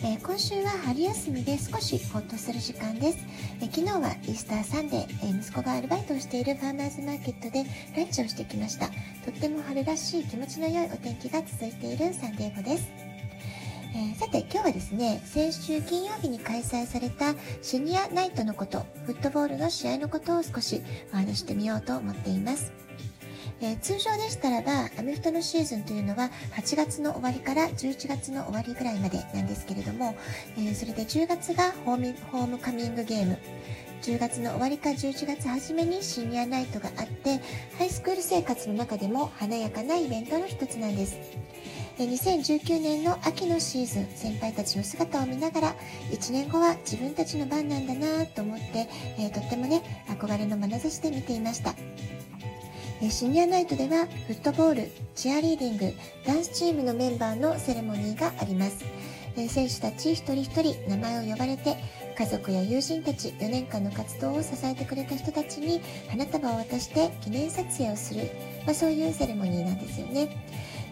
えー、今週は春休みで少しほっとする時間です、えー、昨日はイースターサンデー、えー、息子がアルバイトをしているファーマーズマーケットでランチをしてきました。とっても春らしい気持ちの良いお天気が続いているサンデー語です。えー、さて今日はですね先週金曜日に開催されたシニアナイトのことフットボールの試合のことを少しお話してみようと思っています。えー、通常でしたらばアメフトのシーズンというのは8月の終わりから11月の終わりぐらいまでなんですけれども、えー、それで10月がホームカミングゲーム。10月の終わりか11月初めにシニアナイトがあってハイスクール生活の中でも華やかなイベントの一つなんです。2019年の秋のシーズン先輩たちの姿を見ながら1年後は自分たちの番なんだなと思って、えー、とってもね憧れの眼差しで見ていました。シニアナイトではフットボール、チアリーディング、ダンスチームのメンバーのセレモニーがあります。選手たち一人一人名前を呼ばれて家族や友人たち4年間の活動を支えてくれた人たちに花束を渡して記念撮影をする、まあ、そういうセレモニーなんですよね。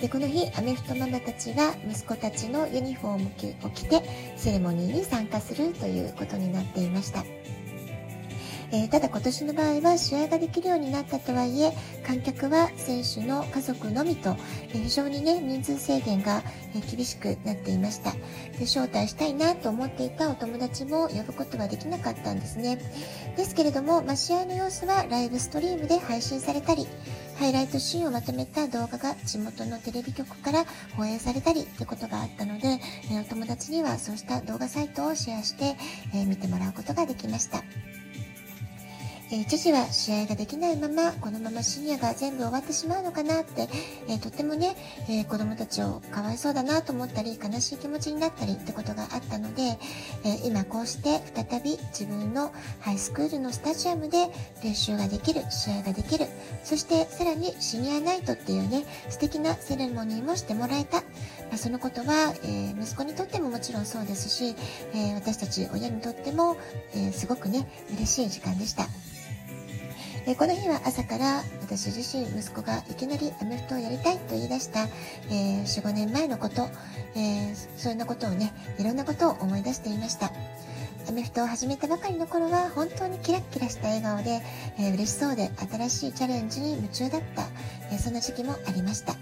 でこの日アメフトママたちが息子たちのユニフォームを着てセレモニーに参加するということになっていました。えー、ただ今年の場合は試合ができるようになったとはいえ観客は選手の家族のみと、えー、非常にね人数制限が、えー、厳しくなっていましたで招待したいなと思っていたお友達も呼ぶことはできなかったんですねですけれども、まあ、試合の様子はライブストリームで配信されたりハイライトシーンをまとめた動画が地元のテレビ局から放映されたりってことがあったので、えお友達にはそうした動画サイトをシェアして、え見てもらうことができました。えー、知事は試合ができないままこのままシニアが全部終わってしまうのかなって、えー、とってもね、えー、子供たちをかわいそうだなと思ったり悲しい気持ちになったりってことがあったので、え今こうして再び自分のハイスクールのスタジアムで練習ができる試合ができるそしてさらにシニアナイトっていうね素敵なセレモニーもしてもらえた、まあ、そのことは、え息子にとってももちろんそうですし、え私たち親にとっても、えすごくね嬉しい時間でした。えこの日は朝から私自身息子がいきなりアメフトをやりたいと言い出した、え、4、5年前のこと、え、そんなことをね、いろんなことを思い出していました。アメフトを始めたばかりの頃は本当にキラッキラした笑顔で、えー、嬉しそうで新しいチャレンジに夢中だった、え、そんな時期もありました。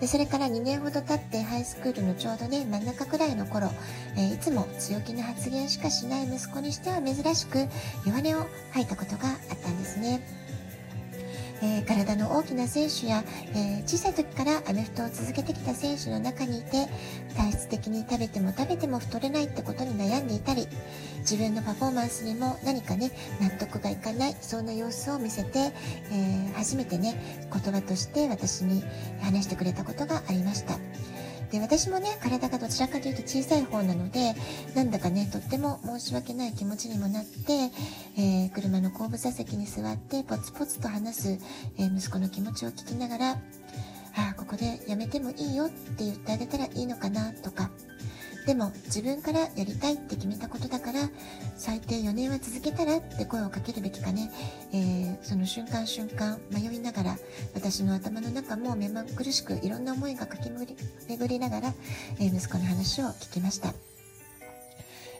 でそれから2年ほど経ってハイスクールのちょうどね真ん中くらいの頃、えー、いつも強気な発言しかしない息子にしては珍しく弱音を吐いたことがあったんですね。体の大きな選手や、え、小さい時からアメフトを続けてきた選手の中にいて体質的に食べても食べても太れないってことに悩んでいたり自分のパフォーマンスにも何かね納得がいかないそんな様子を見せて、えー、初めてね言葉として私に話してくれたことがありました。で私もね体がどちらかというと小さい方なのでなんだかねとっても申し訳ない気持ちにもなって、えー、車の後部座席に座ってポツポツと話す、えー、息子の気持ちを聞きながらああここでやめてもいいよって言ってあげたらいいのかなとかでも自分からやりたいって決めたことだから最低4年は続けたらって声をかけるべきかね、えー、その瞬間瞬間迷いながら私の頭の中も目まぐるしくいろんな思いが駆け巡りながら、えー、息子の話を聞きました。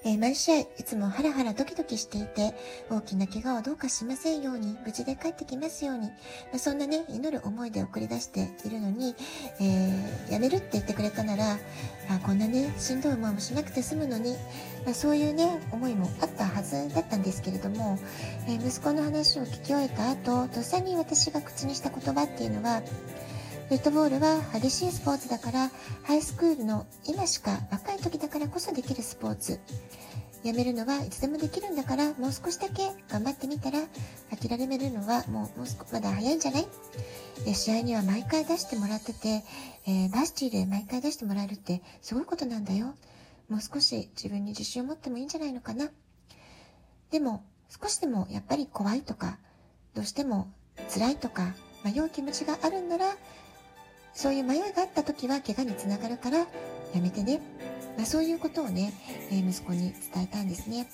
えー、毎試合いつもハラハラドキドキしていて、大きな怪我をどうかしませんように、無事で帰ってきますように、まあ、そんなね、祈る思いで送り出しているのに、えー、やめるって言ってくれたなら、あこんなね、しんどい思いもしなくて済むのに、まあ、そういうね、思いもあったはずだったんですけれども、えー、息子の話を聞き終えた後、とっさに私が口にした言葉っていうのは、フットボールは激しいスポーツだからハイスクールの今しか若い時だからこそできるスポーツ。やめるのはいつでもできるんだからもう少しだけ頑張ってみたら諦めるのはもうもうまだ早いんじゃない？試合には毎回出してもらってて、えー、バスティで毎回出してもらえるってすごいことなんだよ。もう少し自分に自信を持ってもいいんじゃないのかな。でも少しでもやっぱり怖いとかどうしても辛いとか迷う気持ちがあるんならそういう迷いがあった時は怪我につながるからやめてね、まあ、そういうことをね、えー、息子に伝えたんですね。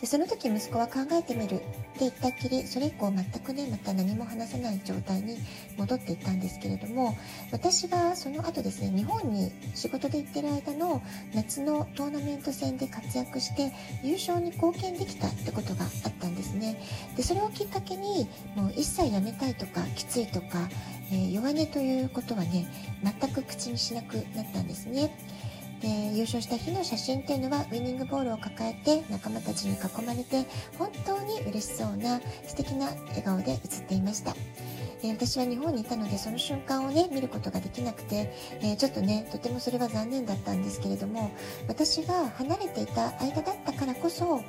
でその時息子は考えてみるって言ったっきりそれ以降全くねまた何も話さない状態に戻っていったんですけれども私がその後ですね日本に仕事で行ってる間の夏のトーナメント戦で活躍して優勝に貢献できたってことがあったんですねでそれをきっかけにもう一切やめたいとかきついとか、えー、弱音ということはね全く口にしなくなったんですね。で優勝した日の写真っていうのはウイニングボールを抱えて仲間たちに囲まれて本当に嬉しそうな素敵な笑顔で写っていました。え私は日本にいたのでその瞬間をね見ることができなくて、えー、ちょっとねとてもそれは残念だったんですけれども私が離れていた間だったからこそ、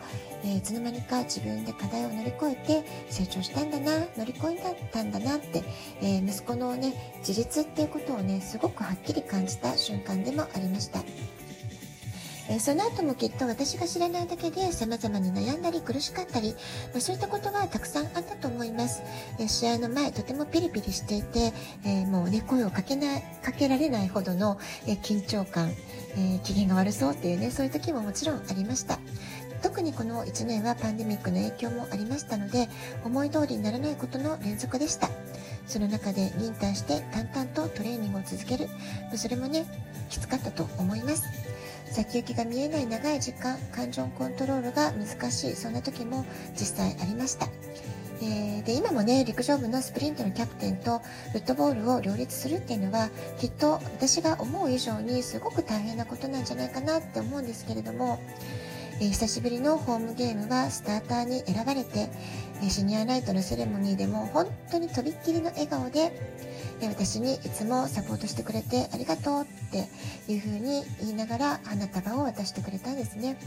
えー、いつの間にか自分で課題を乗り越えて成長したんだな乗り越えたんだなって、えー、息子のね自立っていうことをねすごくはっきり感じた瞬間でもありました。えその後もきっと私が知らないだけで様々に悩んだり苦しかったり、まあ、そういったことがたくさんあったと思います。試合の前とてもピリピリしていて、えもうね、声をかけない、かけられないほどの、え緊張感、え機嫌が悪そうっていうね、そういう時ももちろんありました。特にこの1年はパンデミックの影響もありましたので、思い通りにならないことの連続でした。その中で忍耐して淡々とトレーニングを続ける。それもね、きつかったと思います。先行きが見えない長い時間感情コントロールが難しいそんな時も実際ありました、えー、で今もね陸上部のスプリントのキャプテンとフットボールを両立するっていうのはきっと私が思う以上にすごく大変なことなんじゃないかなって思うんですけれどもえー、久しぶりのホームゲームはスターターに選ばれて、え、シニアナイトのセレモニーでも本当にとびっきりの笑顔で、え、私にいつもサポートしてくれてありがとうっていう風に言いながら花束を渡してくれたんですね。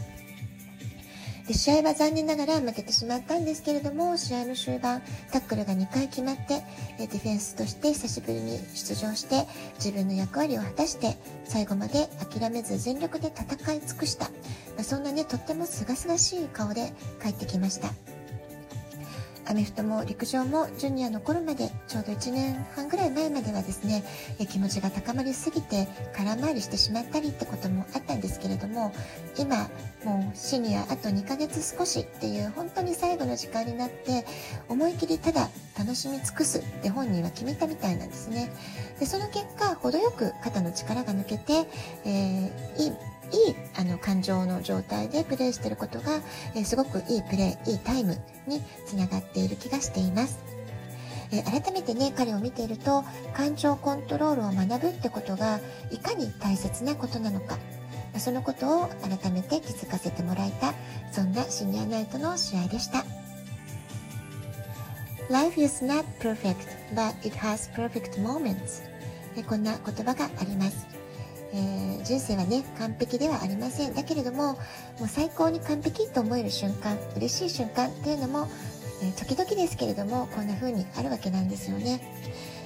で試合は残念ながら負けてしまったんですけれども試合の終盤タックルが2回決まってディフェンスとして久しぶりに出場して自分の役割を果たして最後まで諦めず全力で戦い尽くしたまそんなねとっても清々しい顔で帰ってきました。アメフトも陸上もジュニアの頃までちょうど1年半ぐらい前まではですね気持ちが高まりすぎて空回りしてしまったりってこともあったんですけれども今もうシニアあと2ヶ月少しっていう本当に最後の時間になって思い切りただ楽しみ尽くすって本人は決めたみたいなんですね。でその結果程よく肩の力が抜けて、えー、いいあの感情の状態でプレイしてることが、えー、すごくいいプレー、いいタイムにつながっている気がしています。えー、改めてね、彼を見ていると、感情コントロールを学ぶってことが、いかに大切なことなのか、そのことを改めて気づかせてもらえた、そんなシニアナイトの試合でした。Life is not perfect, but it has perfect moments. こんな言葉があります。えー、人生はね、完璧ではありません。だけれども、もう最高に完璧と思える瞬間、嬉しい瞬間っていうのも、えー、時々ですけれども、こんな風にあるわけなんですよね。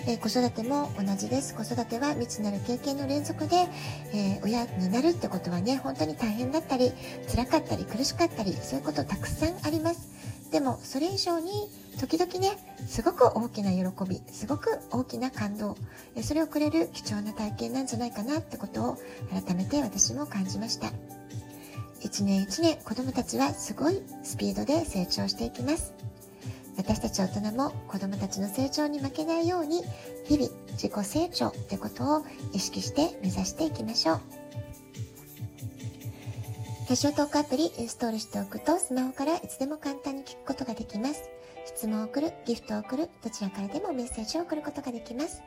えー、子育ても同じです。子育ては未知なる経験の連続で、えー、親になるってことはね、本当に大変だったり、辛かったり、苦しかったり、そういうことたくさんあります。でも、それ以上に、時々ね、すごく大きな喜び、すごく大きな感動、それをくれる貴重な体験なんじゃないかなってことを改めて私も感じました。一年一年子供たちはすごいスピードで成長していきます。私たち大人も子供たちの成長に負けないように日々自己成長ってことを意識して目指していきましょう。ラジオトークアプリインストールしておくとスマホからいつでも簡単に聞くことができます。質問を送る、ギフトを送る、どちらからでもメッセージを送ることができます。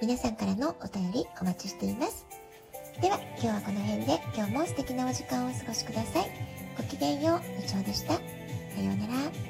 皆さんからのお便りお待ちしています。では、今日はこの辺で今日も素敵なお時間をお過ごしください。ごきげんよう、部長でした。さようなら。